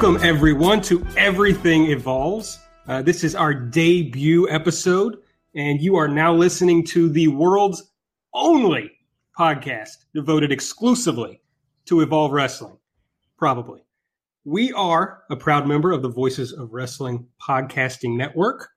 Welcome, everyone, to Everything Evolves. Uh, this is our debut episode, and you are now listening to the world's only podcast devoted exclusively to Evolve Wrestling. Probably. We are a proud member of the Voices of Wrestling Podcasting Network.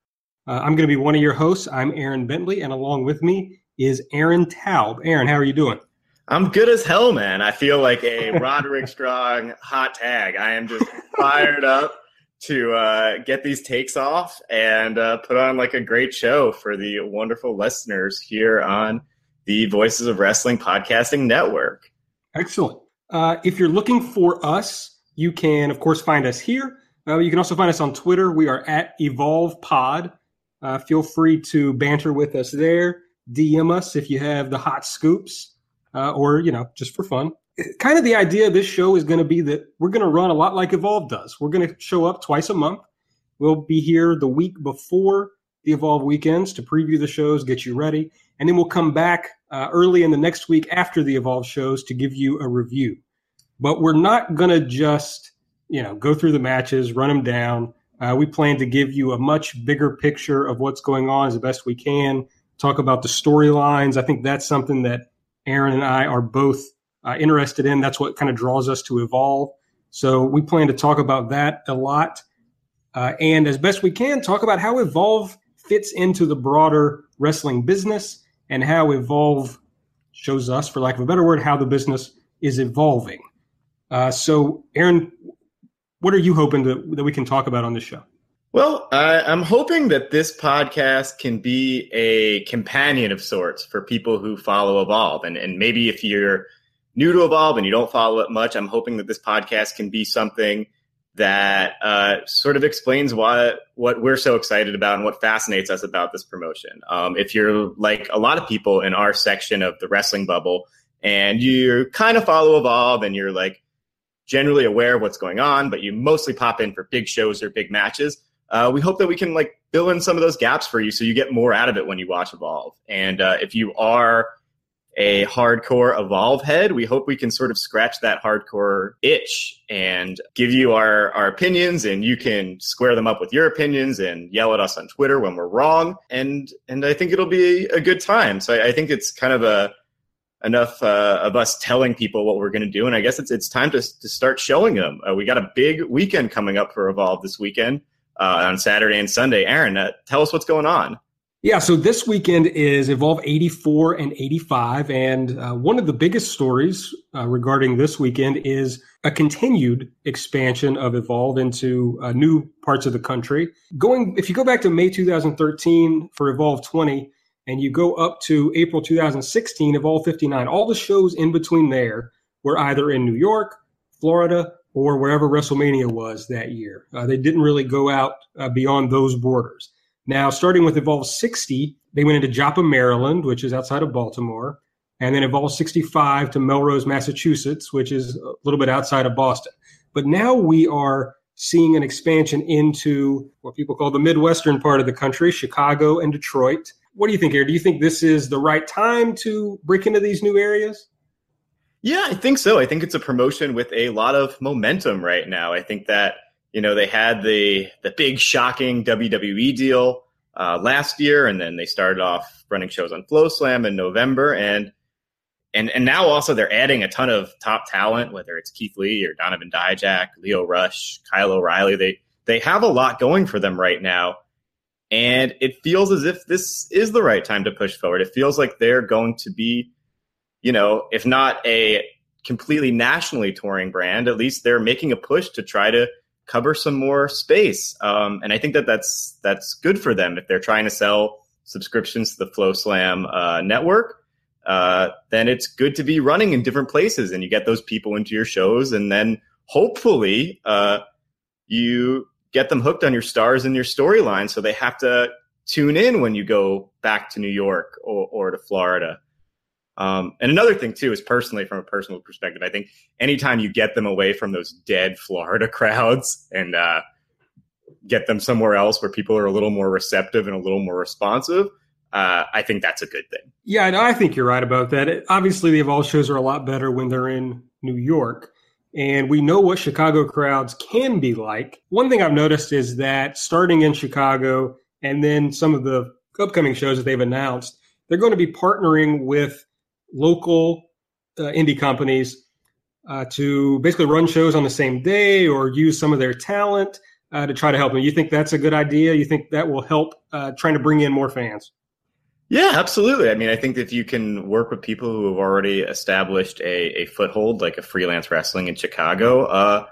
Uh, I'm going to be one of your hosts. I'm Aaron Bentley, and along with me is Aaron Taub. Aaron, how are you doing? I'm good as hell, man. I feel like a Roderick Strong hot tag. I am just fired up to uh, get these takes off and uh, put on like a great show for the wonderful listeners here on the Voices of Wrestling Podcasting Network. Excellent. Uh, if you're looking for us, you can, of course, find us here. Uh, you can also find us on Twitter. We are at Evolve Pod. Uh, feel free to banter with us there. DM us if you have the hot scoops uh, or you know just for fun. Kind of the idea of this show is going to be that we're going to run a lot like Evolve does. We're going to show up twice a month. We'll be here the week before the Evolve weekends to preview the shows, get you ready, and then we'll come back uh, early in the next week after the Evolve shows to give you a review. But we're not going to just you know go through the matches, run them down. Uh, we plan to give you a much bigger picture of what's going on as best we can. Talk about the storylines. I think that's something that Aaron and I are both uh, interested in. That's what kind of draws us to evolve. So we plan to talk about that a lot. Uh, and as best we can, talk about how Evolve fits into the broader wrestling business and how Evolve shows us, for lack of a better word, how the business is evolving. Uh, so, Aaron, what are you hoping to, that we can talk about on this show? Well, I'm hoping that this podcast can be a companion of sorts for people who follow Evolve. And, and maybe if you're new to Evolve and you don't follow it much, I'm hoping that this podcast can be something that uh, sort of explains what what we're so excited about and what fascinates us about this promotion. Um, if you're like a lot of people in our section of the wrestling bubble, and you kind of follow Evolve, and you're like generally aware of what's going on, but you mostly pop in for big shows or big matches uh, we hope that we can like fill in some of those gaps for you so you get more out of it when you watch Evolve. And uh, if you are a hardcore Evolve head, we hope we can sort of scratch that hardcore itch and give you our, our opinions and you can square them up with your opinions and yell at us on Twitter when we're wrong. And, and I think it'll be a good time. So I, I think it's kind of a, enough uh, of us telling people what we're going to do. And I guess it's, it's time to, to start showing them. Uh, we got a big weekend coming up for Evolve this weekend uh, on Saturday and Sunday. Aaron, uh, tell us what's going on. Yeah, so this weekend is Evolve 84 and 85. And uh, one of the biggest stories uh, regarding this weekend is a continued expansion of Evolve into uh, new parts of the country. Going, if you go back to May 2013 for Evolve 20, and you go up to April 2016, Evolve 59, all the shows in between there were either in New York, Florida, or wherever WrestleMania was that year. Uh, they didn't really go out uh, beyond those borders. Now, starting with Evolve 60, they went into Joppa, Maryland, which is outside of Baltimore, and then Evolve 65 to Melrose, Massachusetts, which is a little bit outside of Boston. But now we are seeing an expansion into what people call the Midwestern part of the country, Chicago and Detroit. What do you think, here? Do you think this is the right time to break into these new areas? Yeah, I think so. I think it's a promotion with a lot of momentum right now. I think that You know, they had the the big shocking WWE deal uh, last year, and then they started off running shows on FloSlam in November, and and and now also they're adding a ton of top talent, whether it's Keith Lee or Donovan Dijak, Lio Rush, Kyle O'Reilly. They they have a lot going for them right now. And it feels as if this is the right time to push forward. It feels like they're going to be, you know, if not a completely nationally touring brand, at least they're making a push to try to cover some more space. Um, and I think that that's that's good for them if they're trying to sell subscriptions to the FloSlam uh, network. Uh, then it's good to be running in different places, and you get those people into your shows, and then hopefully uh, you get them hooked on your stars and your storyline so they have to tune in when you go back to New York or, or to Florida. Um, and another thing too is personally from a personal perspective, I think anytime you get them away from those dead Florida crowds and uh, get them somewhere else where people are a little more receptive and a little more responsive, uh, I think that's a good thing. Yeah, I think you're right about that. It, obviously, the Evolve shows are a lot better when they're in New York. And we know what Chicago crowds can be like. One thing I've noticed is that starting in Chicago and then some of the upcoming shows that they've announced, they're going to be partnering with local uh, indie companies uh, to basically run shows on the same day or use some of their talent uh, to try to help them. You think that's a good idea? You think that will help uh, trying to bring in more fans? Yeah, absolutely. I mean, I think if you can work with people who have already established a, a foothold, like a freelance wrestling in Chicago, uh,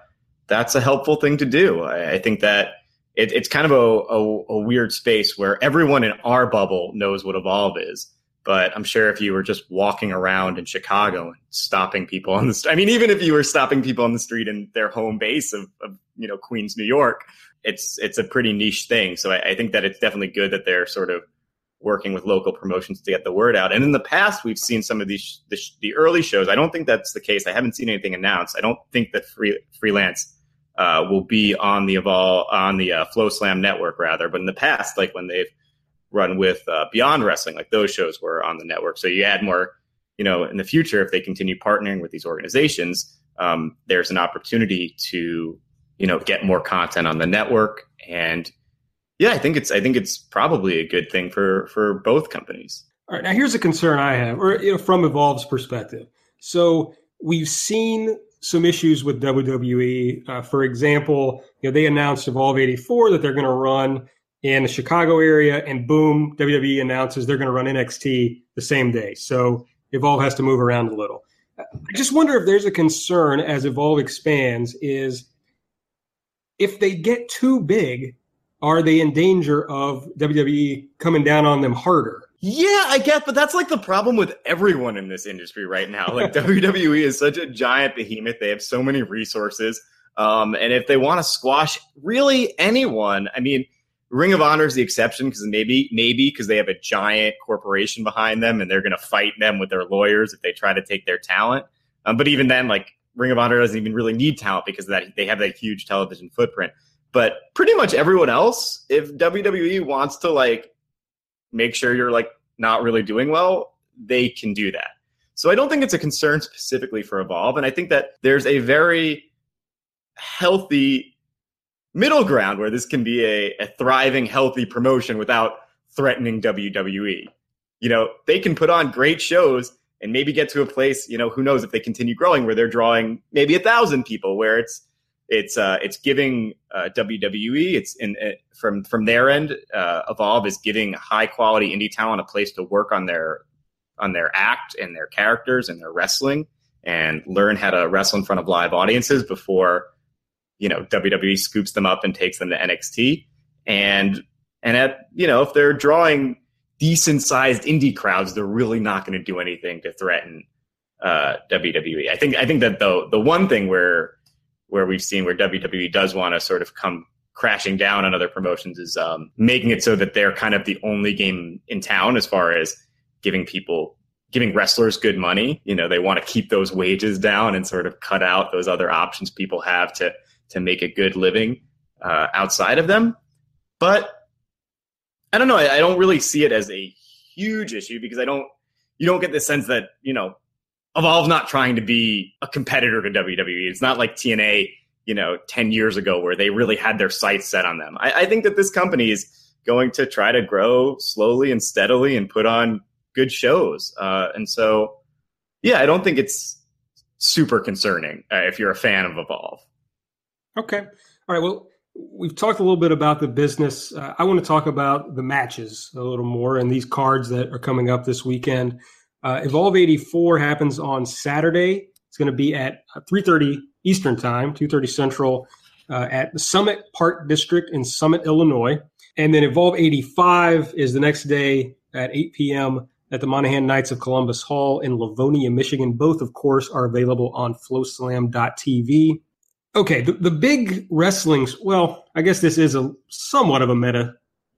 that's a helpful thing to do. I, I think that it, it's kind of a, a, a, weird space where everyone in our bubble knows what Evolve is. But I'm sure if you were just walking around in Chicago and stopping people on the street, I mean, even if you were stopping people on the street in their home base of, of you know, Queens, New York, it's, it's a pretty niche thing. So I, I think that it's definitely good that they're sort of working with local promotions to get the word out. And in the past, we've seen some of these the, the early shows. I don't think that's the case. I haven't seen anything announced. I don't think that free, freelance uh, will be on the Evolve on the uh, FloSlam network rather. But in the past, like when they've run with uh, Beyond Wrestling, like those shows were on the network. So you add more, you know, in the future if they continue partnering with these organizations, um, there's an opportunity to you know get more content on the network and yeah, I think it's I think it's probably a good thing for for both companies. All right, now here's a concern I have, or you know, from Evolve's perspective. So we've seen some issues with WWE. Uh, for example, you know, they announced Evolve 84 that they're going to run in the Chicago area, and boom, WWE announces they're going to run NXT the same day. So Evolve has to move around a little. I just wonder if there's a concern as Evolve expands is if they get too big, are they in danger of WWE coming down on them harder? Yeah, I guess, but that's like the problem with everyone in this industry right now. Like WWE is such a giant behemoth; they have so many resources, um, and if they want to squash really anyone, I mean, Ring of Honor is the exception because maybe, maybe because they have a giant corporation behind them and they're going to fight them with their lawyers if they try to take their talent. Um, but even then, like Ring of Honor doesn't even really need talent because that they have that huge television footprint. But pretty much everyone else, if WWE wants to like make sure you're like not really doing well, they can do that. So I don't think it's a concern specifically for Evolve. And I think that there's a very healthy middle ground where this can be a, a thriving, healthy promotion without threatening WWE. You know, they can put on great shows and maybe get to a place, you know, who knows if they continue growing where they're drawing maybe a thousand people, where it's it's uh, it's giving uh, WWE it's in uh, from from their end. Uh, Evolve is giving high quality indie talent a place to work on their on their act and their characters and their wrestling and learn how to wrestle in front of live audiences before you know WWE scoops them up and takes them to NXT. And and at you know if they're drawing decent sized indie crowds, they're really not going to do anything to threaten uh, WWE. I think I think that the the one thing where where we've seen where WWE does want to sort of come crashing down on other promotions is um, making it so that they're kind of the only game in town as far as giving people giving wrestlers good money you know they want to keep those wages down and sort of cut out those other options people have to to make a good living uh, outside of them but i don't know I, I don't really see it as a huge issue because i don't you don't get the sense that you know Evolve not trying to be a competitor to WWE. It's not like TNA you know, 10 years ago where they really had their sights set on them. I, I think that this company is going to try to grow slowly and steadily and put on good shows. Uh, and so, yeah, I don't think it's super concerning uh, if you're a fan of Evolve. Okay. All right. Well, we've talked a little bit about the business. Uh, I want to talk about the matches a little more and these cards that are coming up this weekend. Uh, Evolve 84 happens on Saturday. It's going to be at 3:30 Eastern Time, 2:30 Central, uh, at the Summit Park District in Summit, Illinois. And then Evolve 85 is the next day at 8 p.m. at the Monaghan Knights of Columbus Hall in Livonia, Michigan. Both, of course, are available on FloSlam.tv. Okay, the, the big wrestling. Well, I guess this is a somewhat of a meta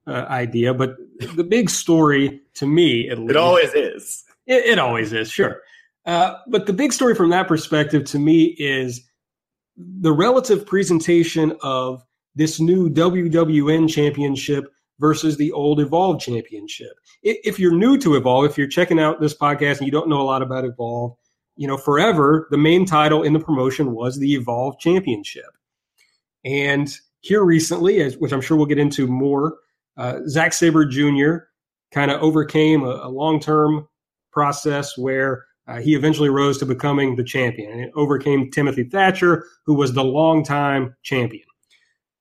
uh, idea, but the big story to me, at least, it always is. It, it always is, sure. Uh, but the big story from that perspective to me is the relative presentation of this new WWN championship versus the old Evolve championship. If you're new to Evolve, if you're checking out this podcast and you don't know a lot about Evolve, you know, forever the main title in the promotion was the Evolve championship. And here recently, as, which I'm sure we'll get into more, uh, Zack Sabre Jr. kind of overcame a, a long term process where uh, he eventually rose to becoming the champion and overcame Timothy Thatcher, who was the longtime champion.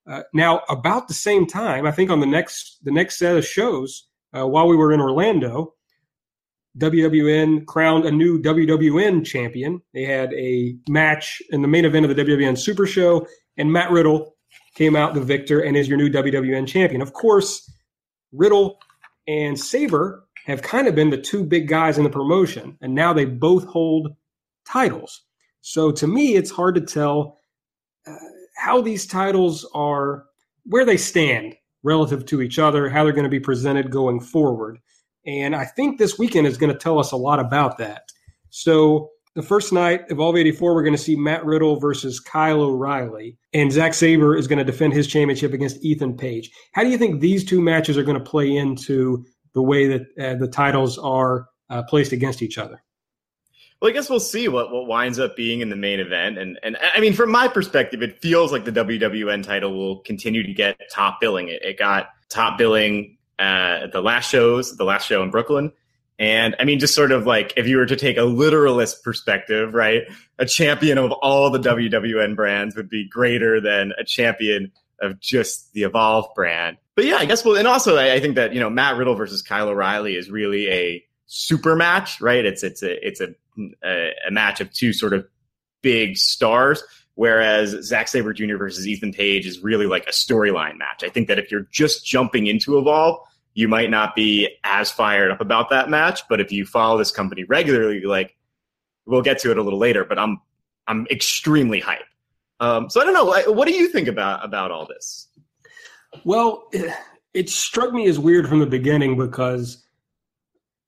Uh, now, about the same time, I think on the next the next set of shows, uh, while we were in Orlando, WWN crowned a new WWN champion. They had a match in the main event of the WWN Super Show, and Matt Riddle came out the victor and is your new WWN champion. Of course, Riddle and Sabre have kind of been the two big guys in the promotion, and now they both hold titles. So to me, it's hard to tell uh, how these titles are, where they stand relative to each other, how they're going to be presented going forward. And I think this weekend is going to tell us a lot about that. So the first night, of Evolve 84, we're going to see Matt Riddle versus Kyle O'Reilly. And Zack Sabre is going to defend his championship against Ethan Page. How do you think these two matches are going to play into the way that uh, the titles are uh, placed against each other. Well, I guess we'll see what, what winds up being in the main event. And and I mean, from my perspective, it feels like the WWN title will continue to get top billing. It, it got top billing uh, the last shows, the last show in Brooklyn. And I mean, just sort of like if you were to take a literalist perspective, right? A champion of all the WWN brands would be greater than a champion of just the Evolve brand but yeah, I guess well, and also I, I, think that you know Matt Riddle versus Kyle O'Reilly is really a super match, right? It's it's a it's a a, a match of two sort of big stars, whereas Zack Sabre Jr. versus Ethan Page is really like a storyline match. I think that if you're just jumping into Evolve, you might not be as fired up about that match, but if you follow this company regularly, like we'll get to it a little later, but I'm I'm extremely hyped. Um, so I don't know. What do you think about about all this? Well, it, struck me as weird from the beginning because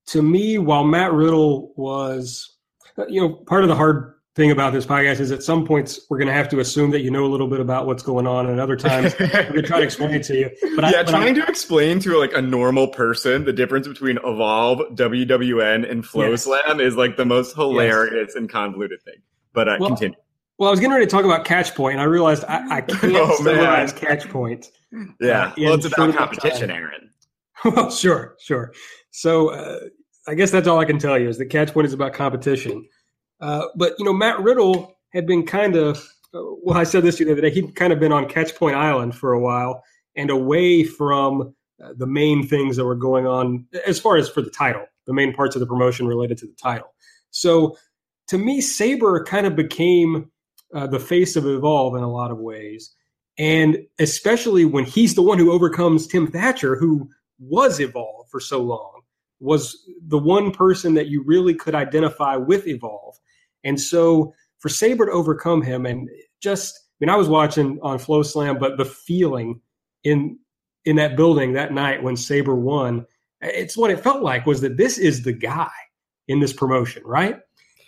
to me, while Matt Riddle was, you know, part of the hard thing about this podcast is at some points we're going to have to assume that you know a little bit about what's going on, and other times we're going to try to explain it to you. But yeah, I, but trying I, to explain to like a normal person the difference between Evolve, WWN, and Flow yes. Slam is like the most hilarious yes. and convoluted thing. But uh, well, continue. Well, I was getting ready to talk about Catch Point, and I realized I, I can't oh, summarize Catch Point. Yeah, uh, well, it's about competition, Aaron. well, sure, sure. So, uh, I guess that's all I can tell you is that Catch Point is about competition. Uh, but you know, Matt Riddle had been kind of well. I said this the other day. He'd kind of been on Catch Point Island for a while and away from uh, the main things that were going on as far as for the title, the main parts of the promotion related to the title. So, to me, Sabre kind of became uh, the face of Evolve in a lot of ways. And especially when he's the one who overcomes Tim Thatcher, who was Evolve for so long, was the one person that you really could identify with Evolve. And so for Sabre to overcome him and just, I mean, I was watching on FloSlam, but the feeling in in that building that night when Sabre won, it's what it felt like was that this is the guy in this promotion, right?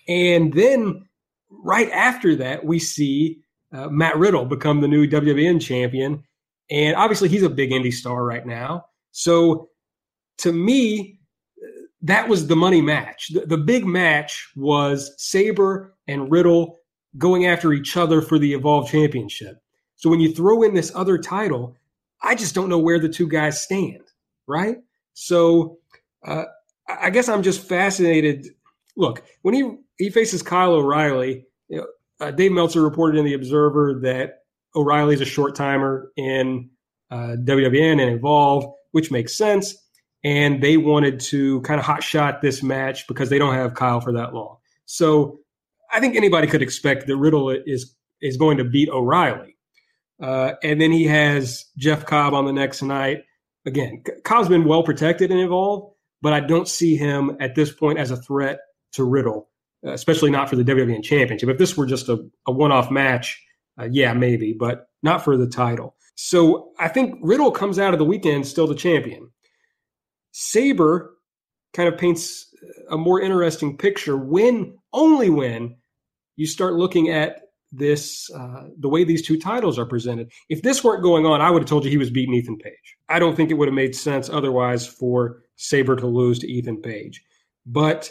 And then right after that, we see uh, Matt Riddle become the new WWN champion. And obviously, he's a big indie star right now. So to me, that was the money match. The, the big match was Sabre and Riddle going after each other for the Evolve Championship. So when you throw in this other title, I just don't know where the two guys stand, right? So uh, I guess I'm just fascinated. Look, when he he faces Kyle O'Reilly, you know, uh, Dave Meltzer reported in the Observer that O'Reilly's a short timer in uh, WWN and Evolve, which makes sense. And they wanted to kind of hot shot this match because they don't have Kyle for that long. So I think anybody could expect that Riddle is is going to beat O'Reilly. Uh, and then he has Jeff Cobb on the next night. Again, Cobb's been well protected and involved, but I don't see him at this point as a threat to Riddle, especially not for the WWN Championship. If this were just a, a one off match, uh, yeah, maybe, but not for the title. So I think Riddle comes out of the weekend still the champion. Sabre kind of paints a more interesting picture when, only when, you start looking at this uh, the way these two titles are presented. If this weren't going on, I would have told you he was beating Ethan Page. I don't think it would have made sense otherwise for Sabre to lose to Ethan Page. But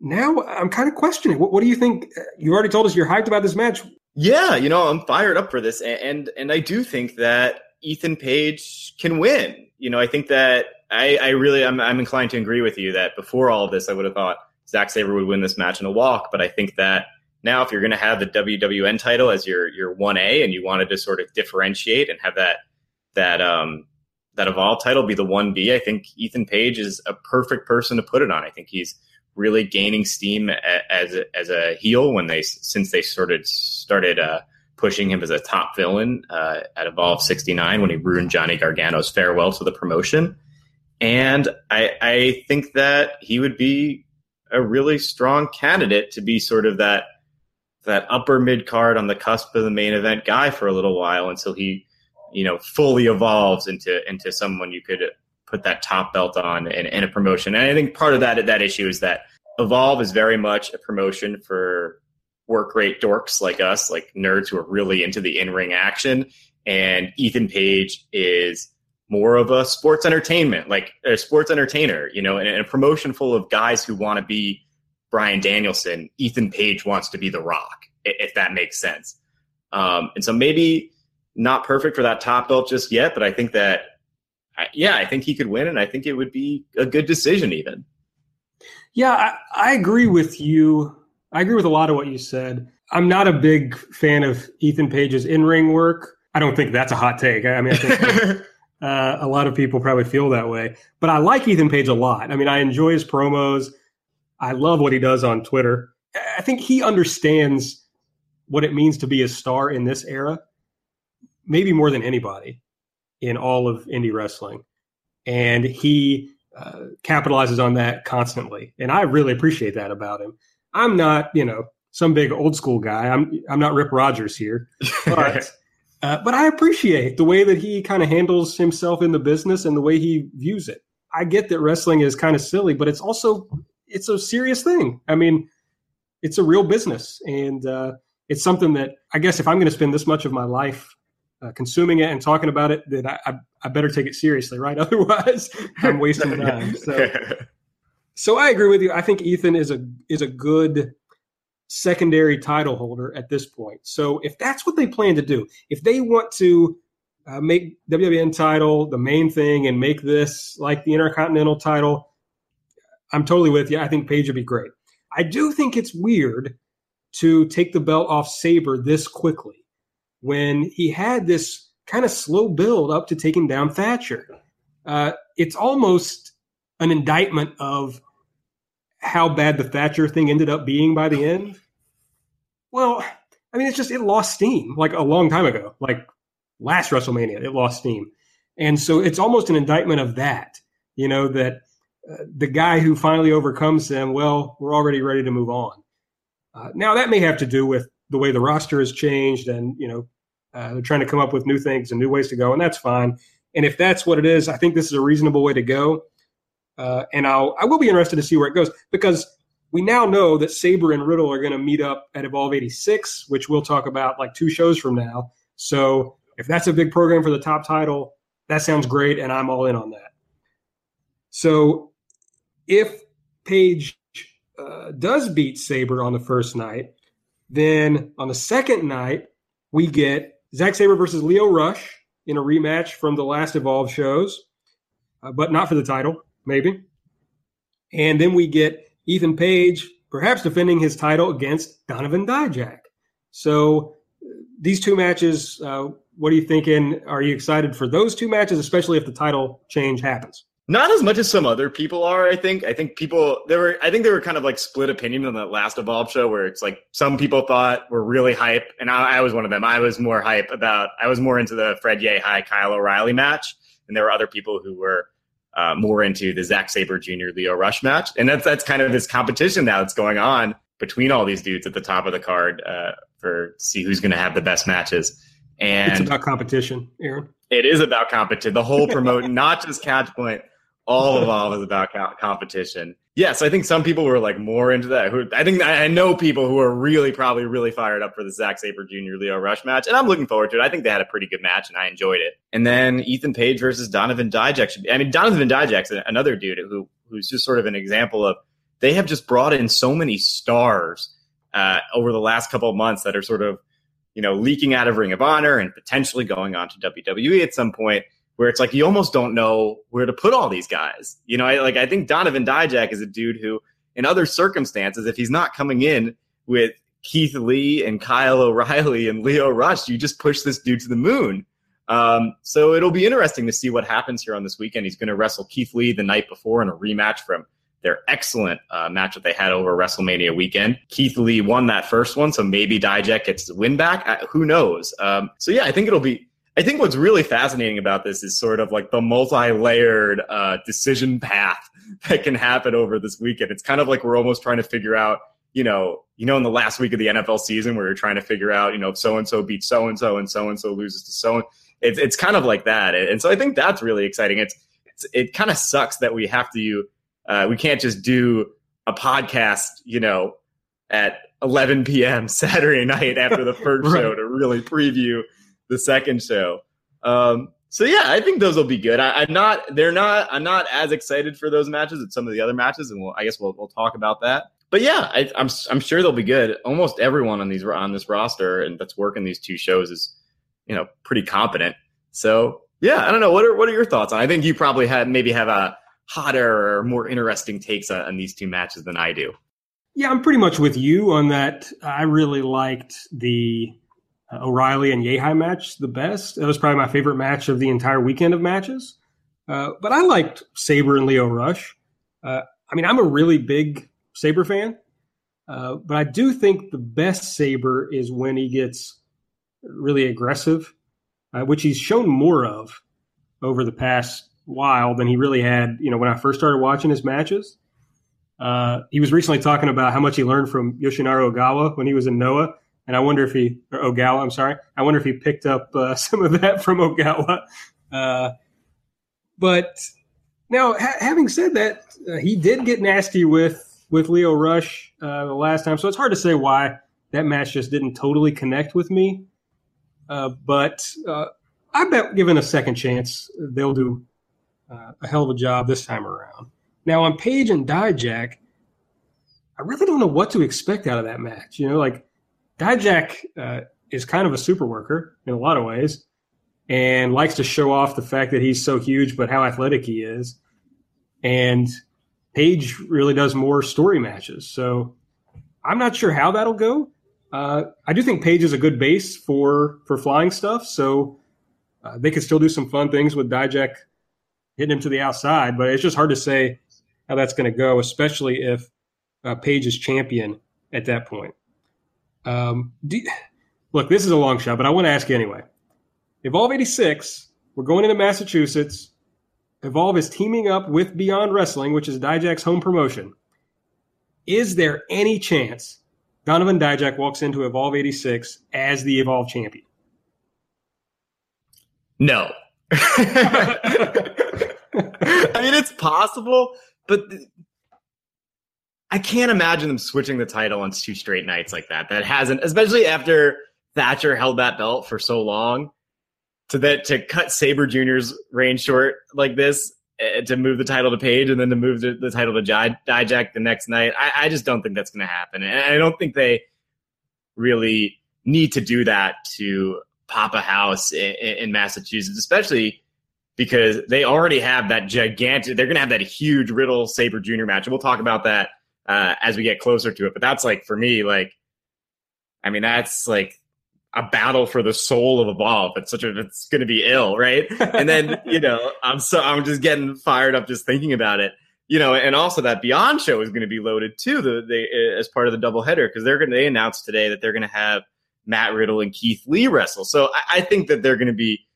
now I'm kind of questioning. What, what, do you think? You already told us you're hyped about this match. Yeah, you know I'm fired up for this, and, and I do think that Ethan Page can win. You know, I think that I, I really I'm, I'm inclined to agree with you that before all of this, I would have thought Zack Sabre would win this match in a walk, but I think that now, if you're going to have the WWN title as your your one A, and you wanted to sort of differentiate and have that that um, that Evolve title be the one B, I think Ethan Page is a perfect person to put it on. I think he's really gaining steam as a, as a heel when they since they sort of started uh, pushing him as a top villain uh, at Evolve 69 when he ruined Johnny Gargano's farewell to the promotion. And I, I think that he would be a really strong candidate to be sort of that that upper mid card on the cusp of the main event guy for a little while until he, you know, fully evolves into into someone you could put that top belt on in, in a promotion. And I think part of that that issue is that Evolve is very much a promotion for work rate dorks like us, like nerds who are really into the in ring action. And Ethan Page is more of a sports entertainment, like a sports entertainer, you know, and, and a promotion full of guys who want to be Bryan Danielson, Ethan Page wants to be The Rock, if that makes sense. Um, and so maybe not perfect for that top belt just yet, but I think that, yeah, I think he could win, and I think it would be a good decision even. Yeah, I, I agree with you. I agree with a lot of what you said. I'm not a big fan of Ethan Page's in ring work. I don't think that's a hot take. I mean, I think uh, a lot of people probably feel that way. But I like Ethan Page a lot. I mean, I enjoy his promos. I love what he does on Twitter. I think he understands what it means to be a star in this era, maybe more than anybody in all of indie wrestling. And he uh, capitalizes on that constantly. And I really appreciate that about him. I'm not, you know, some big old school guy. I'm I'm not Rip Rogers here, but uh, but I appreciate the way that he kind of handles himself in the business and the way he views it. I get that wrestling is kind of silly, but it's also it's a serious thing. I mean, it's a real business, and uh, it's something that I guess if I'm going to spend this much of my life uh, consuming it and talking about it, that I, I, I, better take it seriously, right? Otherwise, I'm wasting time. So, so I agree with you. I think Ethan is a is a good secondary title holder at this point. So if that's what they plan to do, if they want to uh, make WWN title the main thing and make this like the Intercontinental title, I'm totally with you. I think Page would be great. I do think it's weird to take the belt off Sabre this quickly when he had this kind of slow build up to taking down Thatcher. Uh, it's almost an indictment of how bad the Thatcher thing ended up being by the end. Well, I mean, it's just it lost steam like a long time ago, like last WrestleMania, it lost steam, and so it's almost an indictment of that. You know that the guy who finally overcomes them, well, we're already ready to move on. Uh, now that may have to do with the way the roster has changed, and you know uh, they're trying to come up with new things and new ways to go, and that's fine. And if that's what it is, I think this is a reasonable way to go. Uh, and I'll I will be interested to see where it goes because we now know that Sabre and Riddle are going to meet up at Evolve 86, which we'll talk about like two shows from now. So if that's a big program for the top title, that sounds great, and I'm all in on that. So if Page uh, does beat Sabre on the first night, Then on the second night, we get Zack Sabre versus Lio Rush in a rematch from the last Evolve shows, uh, but not for the title, maybe. And then we get Ethan Page perhaps defending his title against Donovan Dijak. So these two matches, uh, what are you thinking? Are you excited for those two matches, especially if the title change happens? Not as much as some other people are, I think. I think people there were I think there were kind of like split opinion on that last Evolve show where it's like some people thought were really hype, and I, I was one of them. I was more hype about I was more into the Fred Yehi Kyle O'Reilly match, and there were other people who were uh, more into the Zack Sabre Jr. Lio Rush match, and that's that's kind of this competition now that's going on between all these dudes at the top of the card uh, for see who's going to have the best matches. And it's about competition, Aaron. It is about competition. The whole promote, not just catch of all is about competition. Yes, I think some people were like more into that. Who I think I know people who are really probably really fired up for the Zack Sabre Jr. Lio Rush match, and I'm looking forward to it. I think they had a pretty good match, and I enjoyed it. And then Ethan Page versus Donovan Dijak should be. I mean, Donovan Dijak's another dude who who's just sort of an example of they have just brought in so many stars uh, over the last couple of months that are sort of you know leaking out of Ring of Honor and potentially going on to WWE at some point where it's like you almost don't know where to put all these guys. You know, I like I think Donovan Dijak is a dude who, in other circumstances, if he's not coming in with Keith Lee and Kyle O'Reilly and Lio Rush, you just push this dude to the moon. Um, so it'll be interesting to see what happens here on this weekend. He's going to wrestle Keith Lee the night before in a rematch from their excellent uh, match that they had over WrestleMania weekend. Keith Lee won that first one, so maybe Dijak gets the win back. Who knows? Um, so yeah, I think it'll be I think what's really fascinating about this is sort of like the multi-layered uh, decision path that can happen over this weekend. It's kind of like we're almost trying to figure out, you know, you know, in the last week of the NFL season where you're trying to figure out, you know, if so and so beats so and so and so and so loses to so. And it's it's kind of like that, and so I think that's really exciting. It's, it's it kind of sucks that we have to, uh, we can't just do a podcast, you know, at 11 p.m. Saturday night after the first right. show to really preview the second show. Um, so yeah, I think those will be good. I, am not. They're not. I'm not as excited for those matches as some of the other matches, and we'll, I guess we'll we'll talk about that. But yeah, I, I'm I'm sure they'll be good. Almost everyone on these on this roster and that's working these two shows is, you know, pretty competent. So yeah, I don't know. What are what are your thoughts on? I think you probably have maybe have a hotter or more interesting takes on, on these two matches than I do. Yeah, I'm pretty much with you on that. I really liked the uh, O'Reilly and Yehi match the best. That was probably my favorite match of the entire weekend of matches. Uh, but I liked Sabre and Lio Rush. Uh, I mean, I'm a really big Sabre fan, uh, but I do think the best Sabre is when he gets really aggressive, uh, which he's shown more of over the past while than he really had. You know, when I first started watching his matches. Uh, he was recently talking about how much he learned from Yoshinari Ogawa when he was in Noah and I wonder if he or Ogawa, I'm sorry, I wonder if he picked up uh, some of that from Ogawa. Uh, but now, ha- having said that, uh, he did get nasty with with Lio Rush uh, the last time, so it's hard to say why that match just didn't totally connect with me. Uh, but uh, I bet, given a second chance, they'll do a hell of a job this time around. Now, on Page and Dijak, I really don't know what to expect out of that match. You know, like Dijak uh, is kind of a super worker in a lot of ways and likes to show off the fact that he's so huge, but how athletic he is. And Page really does more story matches. So I'm not sure how that'll go. Uh, I do think Page is a good base for for flying stuff. So uh, they could still do some fun things with Dijak hitting him to the outside, but it's just hard to say how that's going to go, especially if uh, Page is champion at that point. Um, do, look, this is a long shot, but I want to ask you anyway. Evolve 86, we're going into Massachusetts. Evolve is teaming up with Beyond Wrestling, which is Dijak's home promotion. Is there any chance Donovan Dijak walks into Evolve 86 as the Evolve champion? No. I mean, it's possible, but I can't imagine them switching the title on two straight nights like that. That hasn't, especially after Thatcher held that belt for so long, to that to cut Sabre Jr.'s reign short like this, uh, to move the title to Page and then to move the, the title to Dijak the next night. I, I just don't think that's going to happen, and I don't think they really need to do that to pop a house in, in Massachusetts, especially because they already have that gigantic. They're going to have that huge Riddle Sabre Jr. match, and we'll talk about that uh, as we get closer to it. But that's like for me, like, I mean, that's like a battle for the soul of Evolve. It's such a, it's going to be ill, right? And then you know, I'm so I'm just getting fired up just thinking about it. You know, and also that Beyond show is going to be loaded too. The they as part of the doubleheader because they're going to they announced today that they're going to have Matt Riddle and Keith Lee wrestle. So I, I think that they're going to be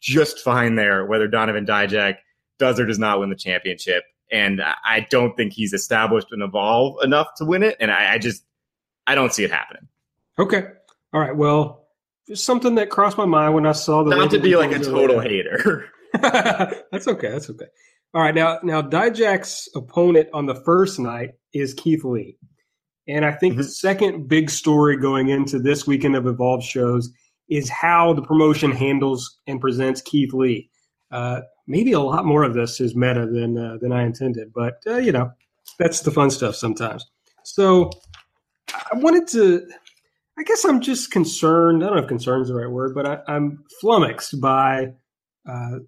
just fine there, whether Donovan Dijak does or does not win the championship. And I don't think he's established and evolved enough to win it. And I, I just, I don't see it happening. Okay. All right. Well, just something that crossed my mind when I saw the. Not to be like a total hater. that's okay. That's okay. All right. Now, now Dijak's opponent on the first night is Keith Lee. And I think mm-hmm. the second big story going into this weekend of Evolve shows is how the promotion handles and presents Keith Lee. Uh, maybe a lot more of this is meta than uh, than I intended, but uh, you know that's the fun stuff sometimes. So I wanted to. I guess I'm just concerned. I don't know if concerned is the right word, but I, am flummoxed by uh,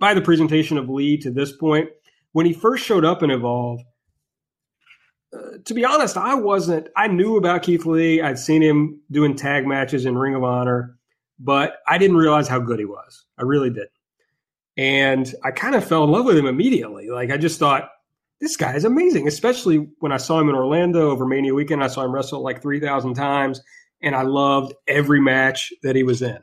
by the presentation of Lee to this point. When he first showed up in Evolve, to be honest, I wasn't. I knew about Keith Lee. I'd seen him doing tag matches in Ring of Honor, but I didn't realize how good he was. I really didn't. And I kind of fell in love with him immediately. Like I just thought, this guy is amazing. Especially when I saw him in Orlando over Mania weekend. I saw him wrestle like three thousand times, and I loved every match that he was in.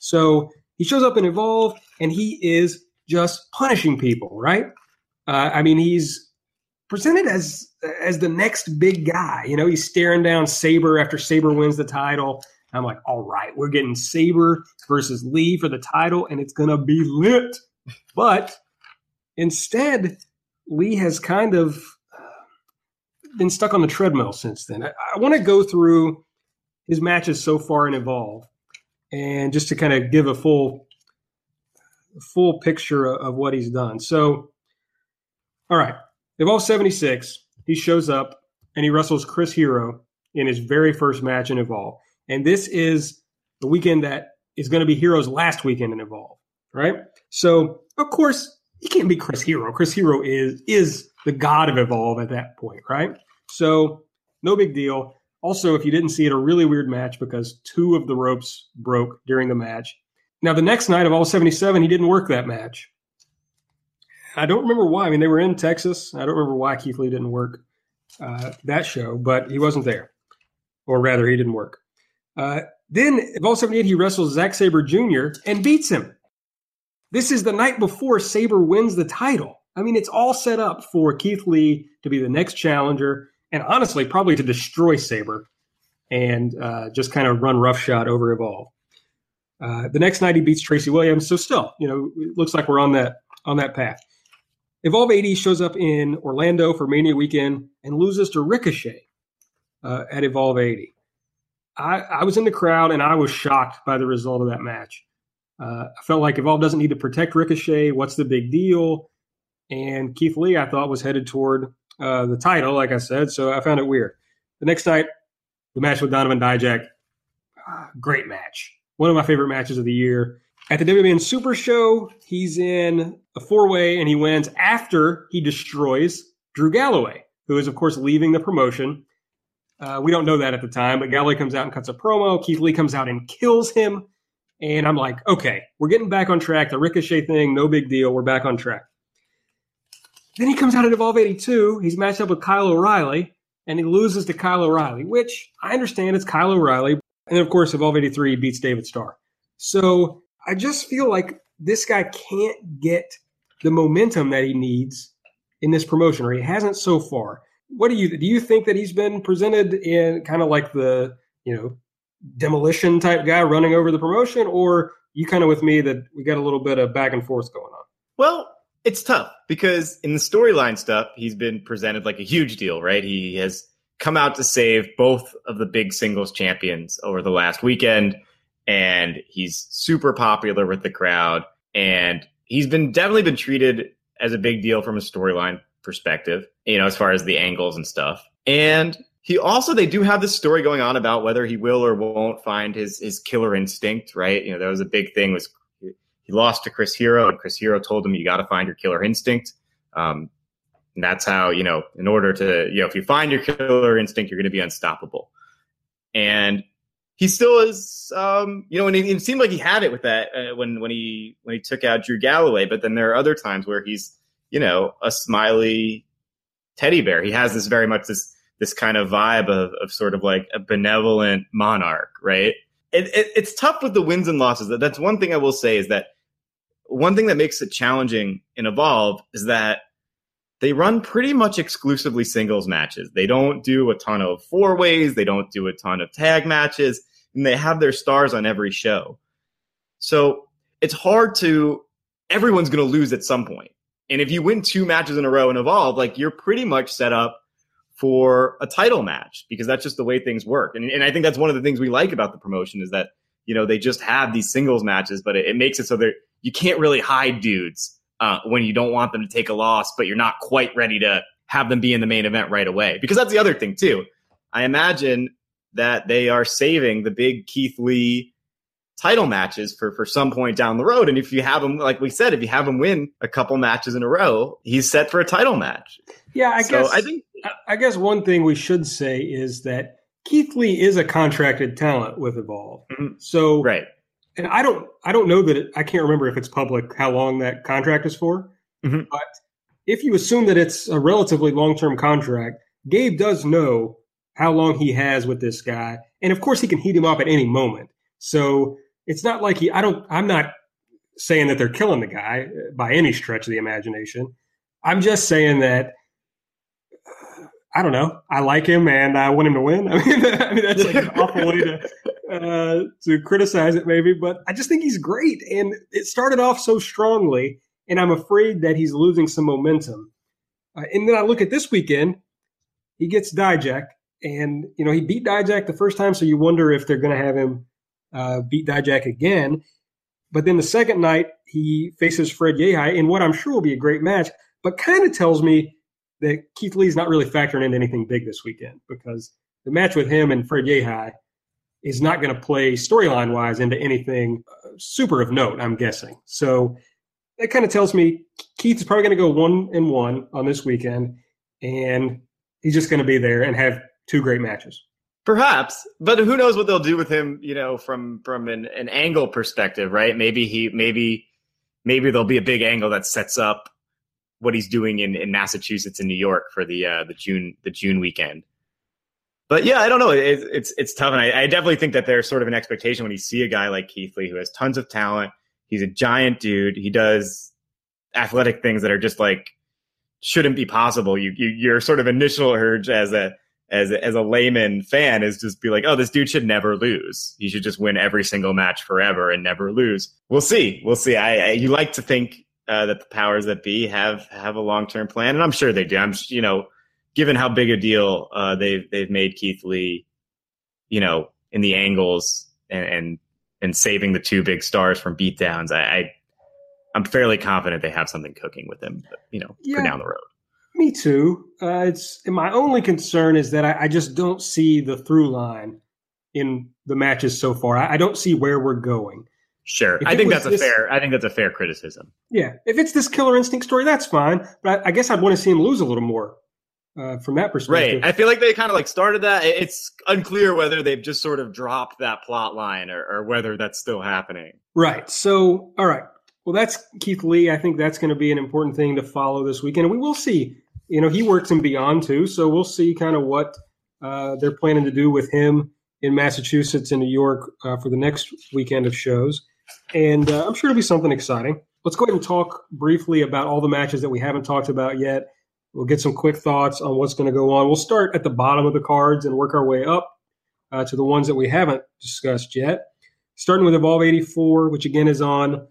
So he shows up in Evolve, and he is just punishing people. Right? Uh, I mean, he's presented as as the next big guy. You know, he's staring down Sabre after Sabre wins the title. I'm like, all right, we're getting Sabre versus Lee for the title, and it's gonna be lit. But instead, Lee has kind of uh, been stuck on the treadmill since then. I, I want to go through his matches so far in Evolve, and just to kind of give a full full picture of what he's done. So, all right, Evolve 76, he shows up and he wrestles Chris Hero in his very first match in Evolve. And this is the weekend that is going to be Hero's last weekend in Evolve, right? So, of course, he can't be Chris Hero. Chris Hero is is the god of Evolve at that point, right? So, no big deal. Also, if you didn't see it, a really weird match because two of the ropes broke during the match. Now, the next night Evolve 77, he didn't work that match. I don't remember why. I mean, they were in Texas. I don't remember why Keith Lee didn't work uh, that show, but he wasn't there, or rather, he didn't work. Uh, then, Evolve 78, he wrestles Zack Sabre Jr. and beats him. This is the night before Sabre wins the title. I mean, it's all set up for Keith Lee to be the next challenger, and honestly, probably to destroy Sabre and uh, just kind of run roughshod over Evolve. Uh, the next night, he beats Tracy Williams. So, still, you know, it looks like we're on that on that path. Evolve 80 shows up in Orlando for Mania weekend and loses to Ricochet uh, at Evolve 80. I, I, was in the crowd and I was shocked by the result of that match. Uh, I felt like Evolve doesn't need to protect Ricochet. What's the big deal? And Keith Lee, I thought, was headed toward uh, the title, like I said, so I found it weird. The next night, the match with Donovan Dijak, ah, great match. One of my favorite matches of the year. At the WWN Super Show, he's in a four way and he wins after he destroys Drew Galloway, who is, of course, leaving the promotion. Uh, we don't know that at the time, but Galloway comes out and cuts a promo. Keith Lee comes out and kills him. And I'm like, okay, we're getting back on track. The Ricochet thing, no big deal. We're back on track. Then he comes out at Evolve 82. He's matched up with Kyle O'Reilly, and he loses to Kyle O'Reilly, which I understand it's Kyle O'Reilly. And of course, Evolve 83 beats David Starr. So I just feel like this guy can't get the momentum that he needs in this promotion, or he hasn't so far. What do you do? You think that he's been presented in kind of like the you know demolition type guy running over the promotion, or you kind of with me that we got a little bit of back and forth going on? Well, it's tough because in the storyline stuff, he's been presented like a huge deal, right? He has come out to save both of the big singles champions over the last weekend and he's super popular with the crowd and he's been definitely been treated as a big deal from a storyline perspective you know as far as the angles and stuff and he also they do have this story going on about whether he will or won't find his his killer instinct, right? You know, that was a big thing was he lost to Chris Hero and Chris Hero told him you got to find your killer instinct. Um, and that's how, you know, in order to, you know, if you find your killer instinct, you're going to be unstoppable. And he still is, um, you know, and it, seemed like he had it with that uh, when when he when he took out Drew Galloway. But then there are other times where he's, you know, a smiley teddy bear. He has this very much this this kind of vibe of, of sort of like a benevolent monarch, right? It, it, it's tough with the wins and losses. That's one thing I will say is that one thing that makes it challenging in Evolve is that they run pretty much exclusively singles matches. They don't do a ton of four ways. They don't do a ton of tag matches and they have their stars on every show. So it's hard to, everyone's going to lose at some point. And if you win two matches in a row in Evolve, like you're pretty much set up for a title match because that's just the way things work. And, and I think that's one of the things we like about the promotion is that, you know, they just have these singles matches, but it, it makes it so that you can't really hide dudes uh, when you don't want them to take a loss, but you're not quite ready to have them be in the main event right away. Because that's the other thing too. I imagine that they are saving the big Keith Lee title matches for for some point down the road. And if you have him, like we said, if you have him win a couple matches in a row, he's set for a title match. Yeah, I so guess I think I guess one thing we should say is that Keith Lee is a contracted talent with Evolve. Mm-hmm. So right. And I don't I don't know that it, I can't remember if it's public how long that contract is for. Mm-hmm. But if you assume that it's a relatively long-term contract, Gabe does know how long he has with this guy. And of course he can heat him up at any moment. So it's not like he I don't I'm not saying that they're killing the guy by any stretch of the imagination. I'm just saying that I don't know. I like him and I want him to win. I mean, I mean that's like an awful way to uh, to criticize it, maybe, but I just think he's great. And it started off so strongly, and I'm afraid that he's losing some momentum. Uh, and then I look at this weekend, he gets Dijak, and you know he beat Dijak the first time, so you wonder if they're going to have him uh, beat Dijak again. But then the second night, he faces Fred Yehi in what I'm sure will be a great match, but kind of tells me that Keith Lee's not really factoring into anything big this weekend because the match with him and Fred Yehi is not going to play storyline wise into anything uh, super of note, I'm guessing. So that kind of tells me Keith is probably going to go one and one on this weekend, and he's just going to be there and have two great matches. Perhaps, but who knows what they'll do with him? You know, from from an, an angle perspective, right? Maybe he, maybe, maybe there'll be a big angle that sets up what he's doing in, in Massachusetts and New York for the uh, the June the June weekend. But yeah, I don't know. It, it's it's tough, and I, I, definitely think that there's sort of an expectation when you see a guy like Keith Lee who has tons of talent. He's a giant dude. He does athletic things that are just like shouldn't be possible. You, you your sort of initial urge as a as a, as a layman fan is just be like, oh, this dude should never lose. He should just win every single match forever and never lose. We'll see. We'll see. I, I you like to think uh, that the powers that be have have a long term plan, and I'm sure they do. I'm you know, given how big a deal uh, they've they've made Keith Lee, you know, in the angles and and, and saving the two big stars from beatdowns, I, I I'm fairly confident they have something cooking with them, you know, yeah, for down the road. Me too. Uh, it's my only concern is that I, I, just don't see the through line in the matches so far. I, I don't see where we're going. Sure, if I think that's a fair. I think that's a fair criticism. Yeah, if it's this killer instinct story, that's fine. But I, I guess I'd want to see him lose a little more uh, from that perspective. Right. I feel like they kind of like started that. It's unclear whether they've just sort of dropped that plot line or, or whether that's still happening. Right. So, all right. Well, that's Keith Lee. I think that's going to be an important thing to follow this weekend, and we will see. You know, he works in Beyond too, so we'll see kind of what uh, they're planning to do with him in Massachusetts and New York uh, for the next weekend of shows and uh, I'm sure it'll be something exciting. Let's go ahead and talk briefly about all the matches that we haven't talked about yet. We'll get some quick thoughts on what's going to go on. We'll start at the bottom of the cards and work our way up uh, to the ones that we haven't discussed yet. Starting with Evolve 84, which again is on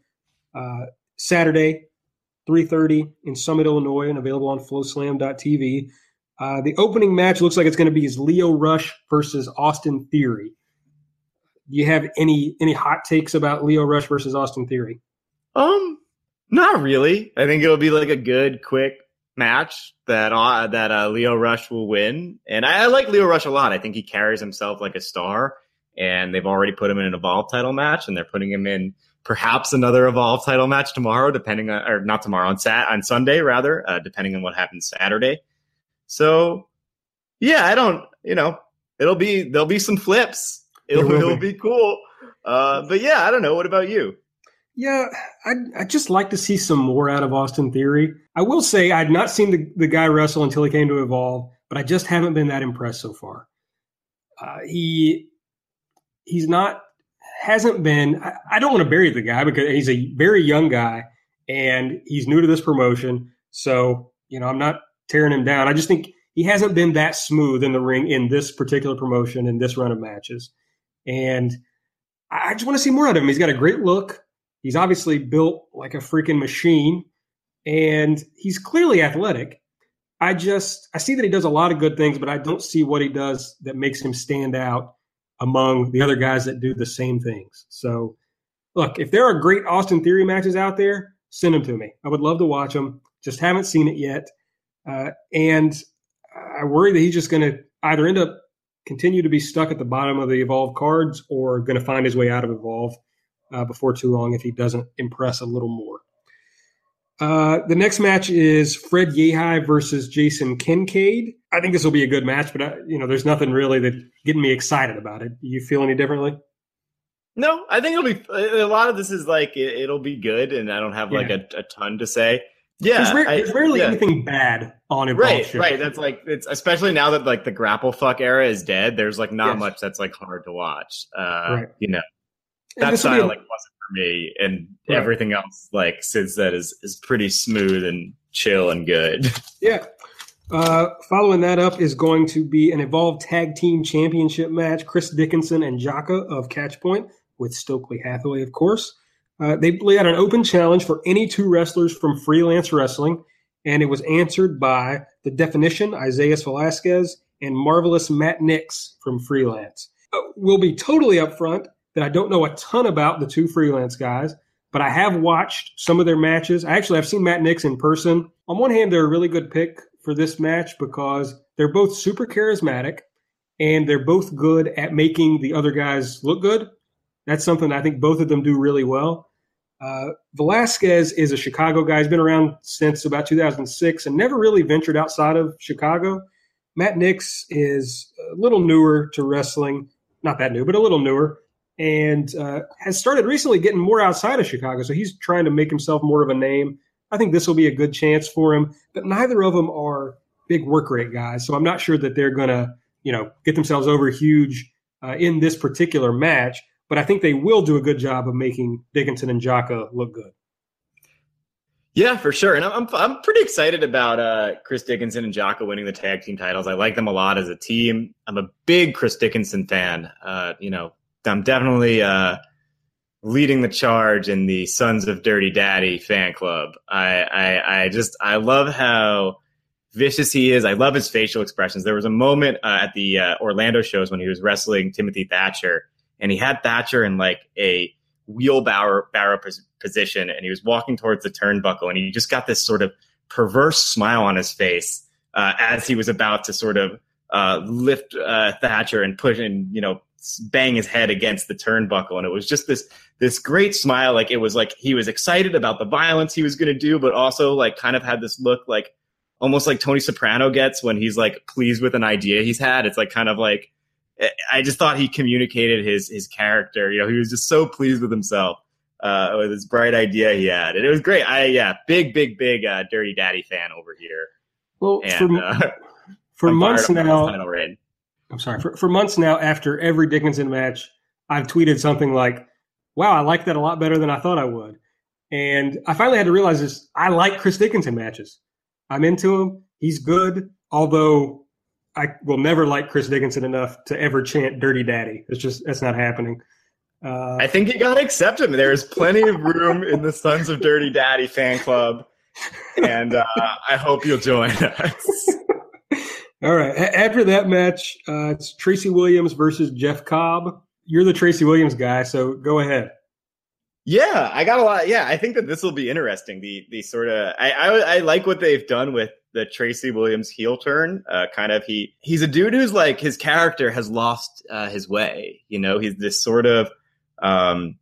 uh, Saturday, 3:30 in Summit, Illinois, and available on FloSlam.tv. Uh, the opening match looks like it's going to be is Lio Rush versus Austin Theory. Do you have any any hot takes about Lio Rush versus Austin Theory? Um, not really. I think it'll be like a good, quick match that uh, that uh, Lio Rush will win, and I, I, like Lio Rush a lot. I think he carries himself like a star, and they've already put him in an Evolve title match, and they're putting him in perhaps another Evolve title match tomorrow, depending on or not tomorrow on Sat on Sunday rather, uh, depending on what happens Saturday. So, yeah, I don't, you know, it'll be there'll be some flips. It'll, it'll be. be cool. Uh, but yeah, I don't know. What about you? Yeah, I'd, I'd, just like to see some more out of Austin Theory. I will say I'd not seen the, the guy wrestle until he came to Evolve, but I just haven't been that impressed so far. Uh, he he's not hasn't been. I, I don't want to bury the guy because he's a very young guy and he's new to this promotion. So you know, I'm not tearing him down. I just think he hasn't been that smooth in the ring in this particular promotion in this run of matches, and I just want to see more out of him. He's got a great look. He's obviously built like a freaking machine and he's clearly athletic. I just I see that he does a lot of good things, but I don't see what he does that makes him stand out among the other guys that do the same things. So, look, if there are great Austin Theory matches out there, send them to me. I would love to watch them. Just haven't seen it yet, uh, and I worry that he's just going to either end up continue to be stuck at the bottom of the Evolve cards or going to find his way out of Evolve uh, before too long if he doesn't impress a little more. Uh, the next match is Fred Yehi versus Jason Kincaid. I think this will be a good match, but I, you know, there's nothing really that getting me excited about it. Do you feel any differently? No, I think it'll be a lot of this is like it, will be good, and I don't have like yeah. a, a, ton to say. Yeah, there's, rare, there's rarely yeah. anything bad on it. Right, right. That's like it's especially now that like the grapple fuck era is dead. There's like not yes. much that's like hard to watch. Uh, right. You know, that style a, like wasn't for me, and right. everything else like since that is is pretty smooth and chill and good. Yeah. Uh, following that up is going to be an Evolved Tag Team Championship match. Chris Dickinson and Jaka of Catchpoint with Stokely Hathaway, of course. Uh, they laid out an open challenge for any two wrestlers from freelance wrestling, and it was answered by the definition, Isaias Velazquez, and marvelous Matt Nix from freelance. Uh, we'll be totally upfront that I don't know a ton about the two freelance guys, but I have watched some of their matches. Actually, I actually have seen Matt Nix in person. On one hand, they're a really good pick for this match because they're both super charismatic and they're both good at making the other guys look good. That's something I think both of them do really well. Uh, Velazquez is a Chicago guy. He's been around since about 2006 and never really ventured outside of Chicago. Matt Nix is a little newer to wrestling, not that new, but a little newer and uh, has started recently getting more outside of Chicago. So he's trying to make himself more of a name. I think this will be a good chance for him, but neither of them are big work rate guys. So I'm not sure that they're going to, you know, get themselves over huge uh, in this particular match. But I think they will do a good job of making Dickinson and Jaka look good. Yeah, for sure. And I'm, I'm pretty excited about uh, Chris Dickinson and Jaka winning the tag team titles. I like them a lot as a team. I'm a big Chris Dickinson fan. Uh, you know, I'm definitely uh, leading the charge in the Sons of Dirty Daddy fan club. I, I, I just I love how vicious he is. I love his facial expressions. There was a moment uh, at the uh, Orlando shows when he was wrestling Timothy Thatcher, and he had Thatcher in like a wheelbarrow barrow position, and he was walking towards the turnbuckle, and he just got this sort of perverse smile on his face uh, as he was about to sort of uh, lift uh, Thatcher and push and you know bang his head against the turnbuckle. And it was just this this great smile. Like it was like he was excited about the violence he was going to do but also like kind of had this look like almost like Tony Soprano gets when he's like pleased with an idea he's had. It's like kind of like I just thought he communicated his his character. You know he was just so pleased with himself uh, with this bright idea he had. And it was great. I yeah big big big uh, dirty daddy fan over here. Well and, for, uh, for months now I'm sorry, for, for months now, after every Dickinson match, I've tweeted something like, wow, I like that a lot better than I thought I would. And I finally had to realize this. I like Chris Dickinson matches. I'm into him. He's good, although I will never like Chris Dickinson enough to ever chant Dirty Daddy. It's just, that's not happening. Uh, I think you got to accept him. There is plenty of room in the Sons of Dirty Daddy fan club. And uh, I hope you'll join us. All right. After that match, uh, it's Tracy Williams versus Jeff Cobb. You're the Tracy Williams guy, so go ahead. Yeah, I got a lot. Yeah, I think that this will be interesting. The the sort of I, I, I like what they've done with the Tracy Williams heel turn. Uh, kind of he he's a dude who's like his character has lost uh, his way. You know, he's this sort of um,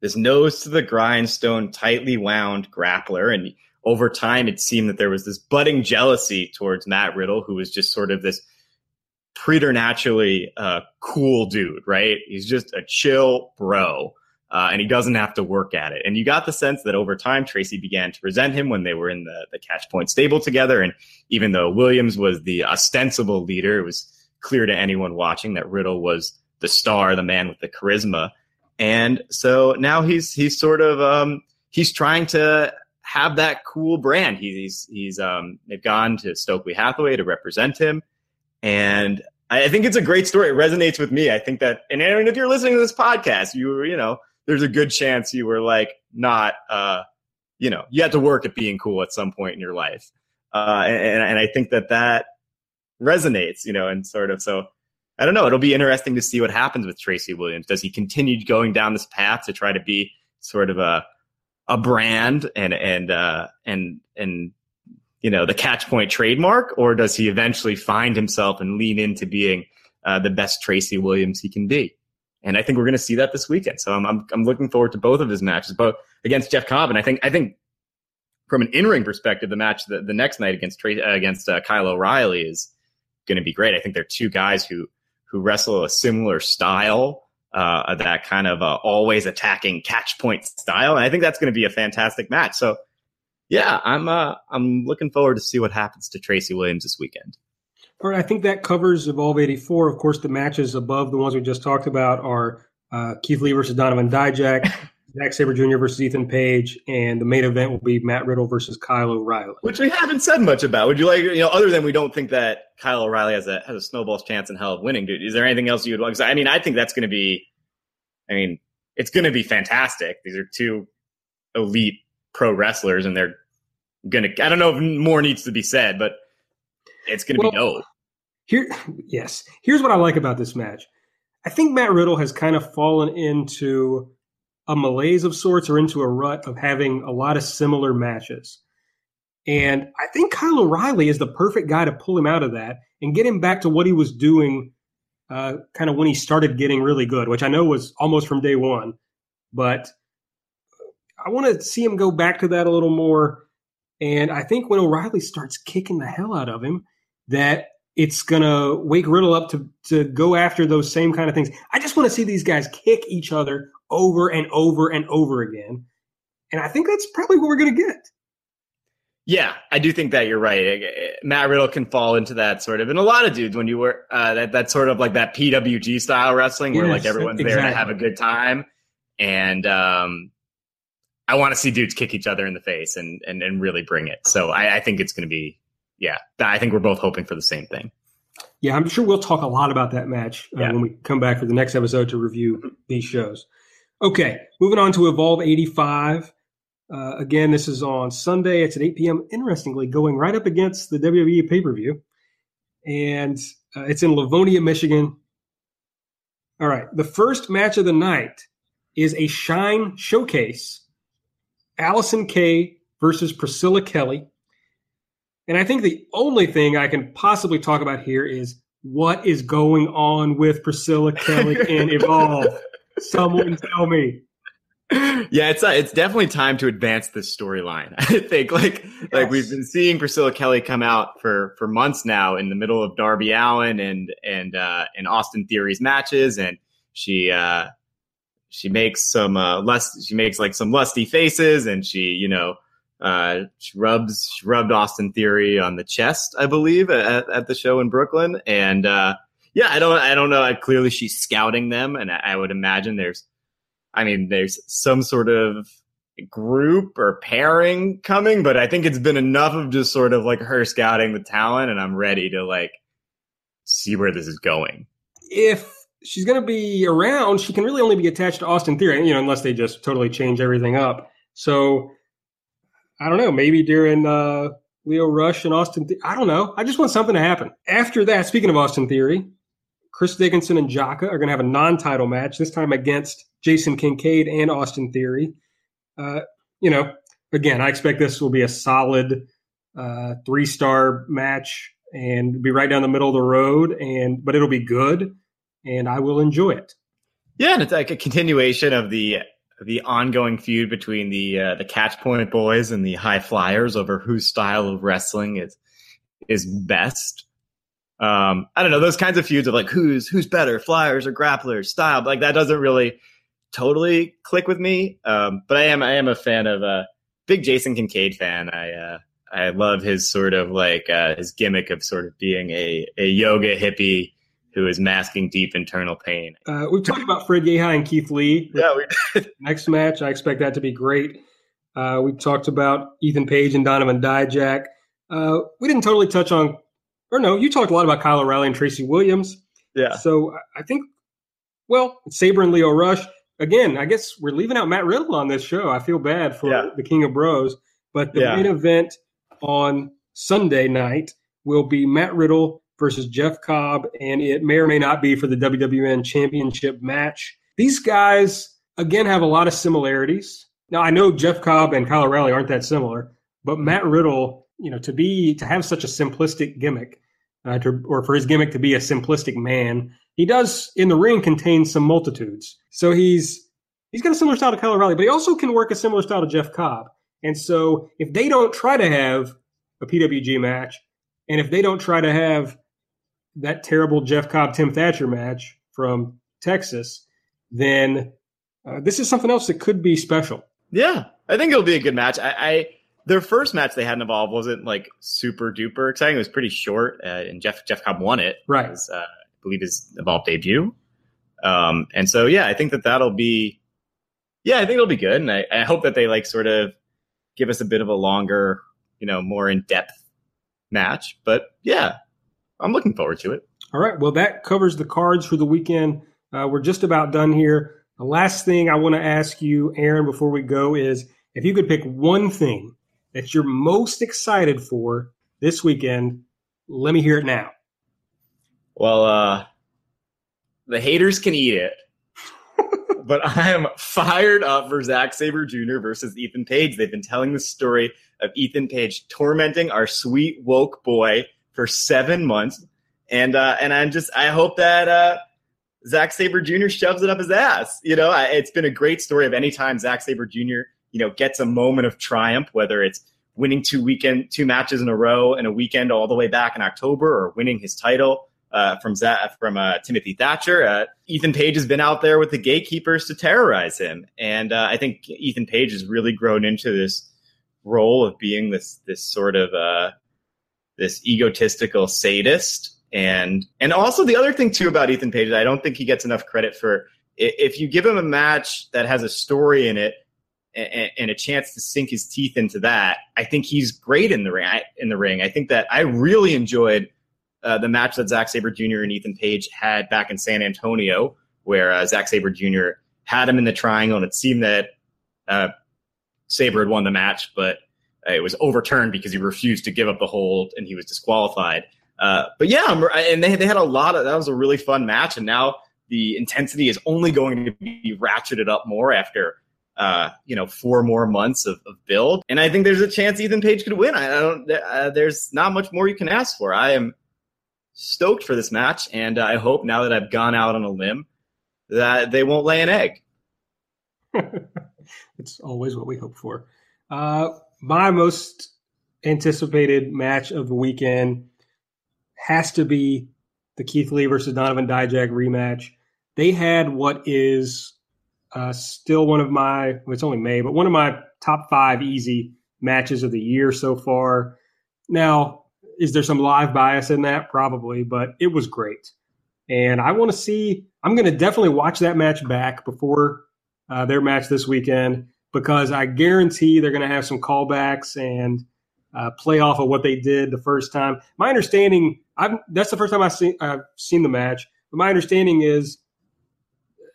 this nose to the grindstone, tightly wound grappler, and over time it seemed that there was this budding jealousy towards Matt Riddle, who was just sort of this preternaturally uh, cool dude. Right? He's just a chill bro uh, and he doesn't have to work at it. And you got the sense that over time, Tracy began to resent him when they were in the, the Catchpoint stable together. And even though Williams was the ostensible leader, it was clear to anyone watching that Riddle was the star, the man with the charisma. And so now he's he's sort of um, he's trying to have that cool brand. He's he's um, they've gone to Stokely Hathaway to represent him, and I think it's a great story. It resonates with me. I think that, and Aaron, if you're listening to this podcast, you you know there's a good chance you were like not, uh, you know, you had to work at being cool at some point in your life. Uh, and, and I think that that resonates, you know, and sort of, so I don't know. It'll be interesting to see what happens with Tracy Williams. Does he continue going down this path to try to be sort of a, a brand and, and, uh, and, and, you know, the Catchpoint trademark, or does he eventually find himself and lean into being uh, the best Tracy Williams he can be? And I think we're going to see that this weekend. So I'm, I'm, I'm looking forward to both of his matches, both against Jeff Cobb. And I think, I think from an in ring perspective, the match the, the next night against uh, against uh, Kyle O'Reilly is going to be great. I think they're two guys who, who wrestle a similar style, uh, that kind of uh, always attacking Catchpoint style. And I think that's going to be a fantastic match. So yeah, I'm, uh, I'm looking forward to see what happens to Tracy Williams this weekend. All right, I think that covers Evolve 84. Of course, the matches above the ones we just talked about are uh, Keith Lee versus Donovan Dijak, Zack Sabre Jr. versus Ethan Page, and the main event will be Matt Riddle versus Kyle O'Reilly. Which we haven't said much about. Would you like, you know, other than we don't think that Kyle O'Reilly has a has a snowball's chance in hell of winning, dude? Is there anything else you would like? I mean, I think that's going to be, I mean, it's going to be fantastic. These are two elite pro wrestlers, and they're going to. I don't know if more needs to be said, but it's going to well, be dope. Here, yes. Here's what I like about this match. I think Matt Riddle has kind of fallen into a malaise of sorts or into a rut of having a lot of similar matches. And I think Kyle O'Reilly is the perfect guy to pull him out of that and get him back to what he was doing uh, kind of when he started getting really good, which I know was almost from day one. But I want to see him go back to that a little more. And I think when O'Reilly starts kicking the hell out of him, that it's gonna wake Riddle up to to go after those same kind of things. I just want to see these guys kick each other over and over and over again, and I think that's probably what we're gonna get. Yeah, I do think that you're right. Matt Riddle can fall into that sort of, and a lot of dudes when you were uh, that that sort of like that PWG style wrestling where yes, like everyone's exactly. there to have a good time, and um, I want to see dudes kick each other in the face and and, and really bring it. So I, I think it's going to be yeah, I think we're both hoping for the same thing. Yeah, I'm sure we'll talk a lot about that match uh, yeah. when we come back for the next episode to review these shows. Okay, moving on to Evolve 85. Uh, again, this is on Sunday. It's at 8 p.m. Interestingly, going right up against the WWE pay per view. And uh, it's in Livonia, Michigan. All right, the first match of the night is a Shine Showcase Allysin Kay versus Priscilla Kelly. And I think the only thing I can possibly talk about here is what is going on with Priscilla Kelly and Evolve. Someone tell me. Yeah, it's uh, it's definitely time to advance this storyline. I think like yes. like we've been seeing Priscilla Kelly come out for for months now in the middle of Darby Allin and and uh, and Austin Theory's matches, and she uh, she makes some uh, less she makes like some lusty faces, and she you know uh, she rubs she rubbed Austin Theory on the chest, I believe, at, at the show in Brooklyn. And uh, yeah, I don't I don't know. Clearly, she's scouting them, and I, I would imagine there's, I mean, there's some sort of group or pairing coming, but I think it's been enough of just sort of like her scouting the talent, and I'm ready to like see where this is going. If she's going to be around, she can really only be attached to Austin Theory, you know, unless they just totally change everything up. So I don't know, maybe during uh, Lio Rush and Austin. Th- I don't know. I just want something to happen. After that, speaking of Austin Theory, Chris Dickinson and Jaka are going to have a non-title match this time against Jason Kincaid and Austin Theory. Uh, you know, again, I expect this will be a solid uh, three-star match and be right down the middle of the road. And but it'll be good, and I will enjoy it. Yeah, and it's like a continuation of the the ongoing feud between the uh, the Catchpoint Boys and the High Flyers over whose style of wrestling is is best. Um, I don't know those kinds of feuds of like who's who's better, Flyers or Grapplers style. Like that doesn't really totally click with me. Um, but I am I am a fan of a uh, big Jason Kincaid fan. I uh, I love his sort of like uh, his gimmick of sort of being a a yoga hippie who is masking deep internal pain. Uh, we've talked about Fred Yehi and Keith Lee. Yeah, we did. Next match, I expect that to be great. Uh, we talked about Ethan Page and Donovan Dijak. Uh, we didn't totally touch on, or no, you talked a lot about Kyle O'Reilly and Tracy Williams. Yeah. So I think, well, Sabre and Lio Rush. Again, I guess we're leaving out Matt Riddle on this show. I feel bad for Yeah. the King of Bros. But the Yeah. main event on Sunday night will be Matt Riddle versus Jeff Cobb, and it may or may not be for the WWN Championship match. These guys, again, have a lot of similarities. Now, I know Jeff Cobb and Kyle O'Reilly aren't that similar, but Matt Riddle, you know, to be to have such a simplistic gimmick, uh, to, or for his gimmick to be a simplistic man, he does in the ring contain some multitudes. So he's he's got a similar style to Kyle O'Reilly, but he also can work a similar style to Jeff Cobb. And so if they don't try to have a PWG match, and if they don't try to have that terrible Jeff Cobb Tim Thatcher match from Texas, then uh, this is something else that could be special. Yeah, I think it'll be a good match. I, I their first match they had involved wasn't like super duper exciting. It was pretty short, uh, and Jeff Jeff Cobb won it. Right. Was, uh, I believe his evolved debut. Um, and so yeah, I think that that'll be, yeah, I think it'll be good, and I, I hope that they like sort of give us a bit of a longer, you know, more in depth match. But yeah, I'm looking forward to it. All right. Well, that covers the cards for the weekend. Uh, we're just about done here. The last thing I want to ask you, Aaron, before we go is if you could pick one thing that you're most excited for this weekend, let me hear it now. Well, uh, the haters can eat it. but I am fired up for Zack Sabre Jr. versus Ethan Page. They've been telling the story of Ethan Page tormenting our sweet woke boy for seven months, and uh, and I'm just I hope that uh, Zack Sabre Jr. shoves it up his ass. You know, I, it's been a great story of any time Zack Sabre Jr. you know gets a moment of triumph, whether it's winning two weekend two matches in a row in a weekend all the way back in October, or winning his title uh, from Zach, from uh, Timothy Thatcher. Uh, Ethan Page has been out there with the gatekeepers to terrorize him, and uh, I think Ethan Page has really grown into this role of being this this sort of uh, this egotistical sadist. And and also the other thing too about Ethan Page, I don't think he gets enough credit for. If you give him a match that has a story in it and, a chance to sink his teeth into that, I think he's great in the ring. In the ring, I think that I really enjoyed uh, the match that Zack Sabre Jr. and Ethan Page had back in San Antonio, where uh, Zack Sabre Jr. had him in the triangle, and it seemed that uh, Sabre had won the match, but uh, it was overturned because he refused to give up the hold and he was disqualified. Uh, but yeah, and they they had a lot of that was a really fun match, and now the intensity is only going to be ratcheted up more after uh, you know four more months of, of build, and I think there's a chance Ethan Page could win. I, I don't. Uh, there's not much more you can ask for. I am stoked for this match, and I hope now that I've gone out on a limb that they won't lay an egg. it's always what we hope for. Uh, my most anticipated match of the weekend has to be the Keith Lee versus Donovan Dijak rematch. They had what is uh, still one of my, well, it's only May, but one of my top five easy matches of the year so far. Now, is there some live bias in that? Probably, but it was great. And I want to see, I'm going to definitely watch that match back before uh, their match this weekend because I guarantee they're going to have some callbacks and uh, play off of what they did the first time. My understanding, I've, that's the first time I've seen, I've seen the match, but my understanding is,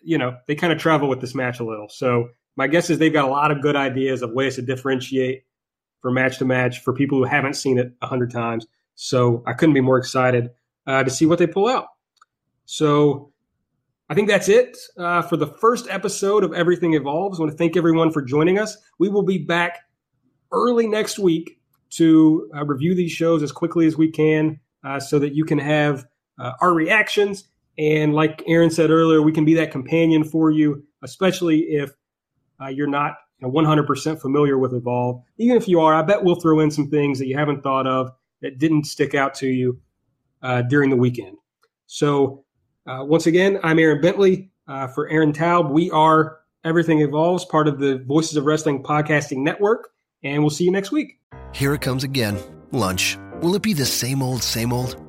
you know, they kind of travel with this match a little. So my guess is they've got a lot of good ideas of ways to differentiate from match to match for people who haven't seen it a hundred times. So I couldn't be more excited uh, to see what they pull out. So I think that's it uh, for the first episode of Everything Evolves. I want to thank everyone for joining us. We will be back early next week to uh, review these shows as quickly as we can uh, so that you can have uh, our reactions. And like Aaron said earlier, we can be that companion for you, especially if uh, you're not you know, 100% familiar with Evolve. Even if you are, I bet we'll throw in some things that you haven't thought of that didn't stick out to you uh, during the weekend. So uh, once again, I'm Aaron Bentley. Uh, for Aaron Taub, we are Everything Evolves, part of the Voices of Wrestling podcasting network, and we'll see you next week. Here it comes again lunch. Will it be the same old, same old?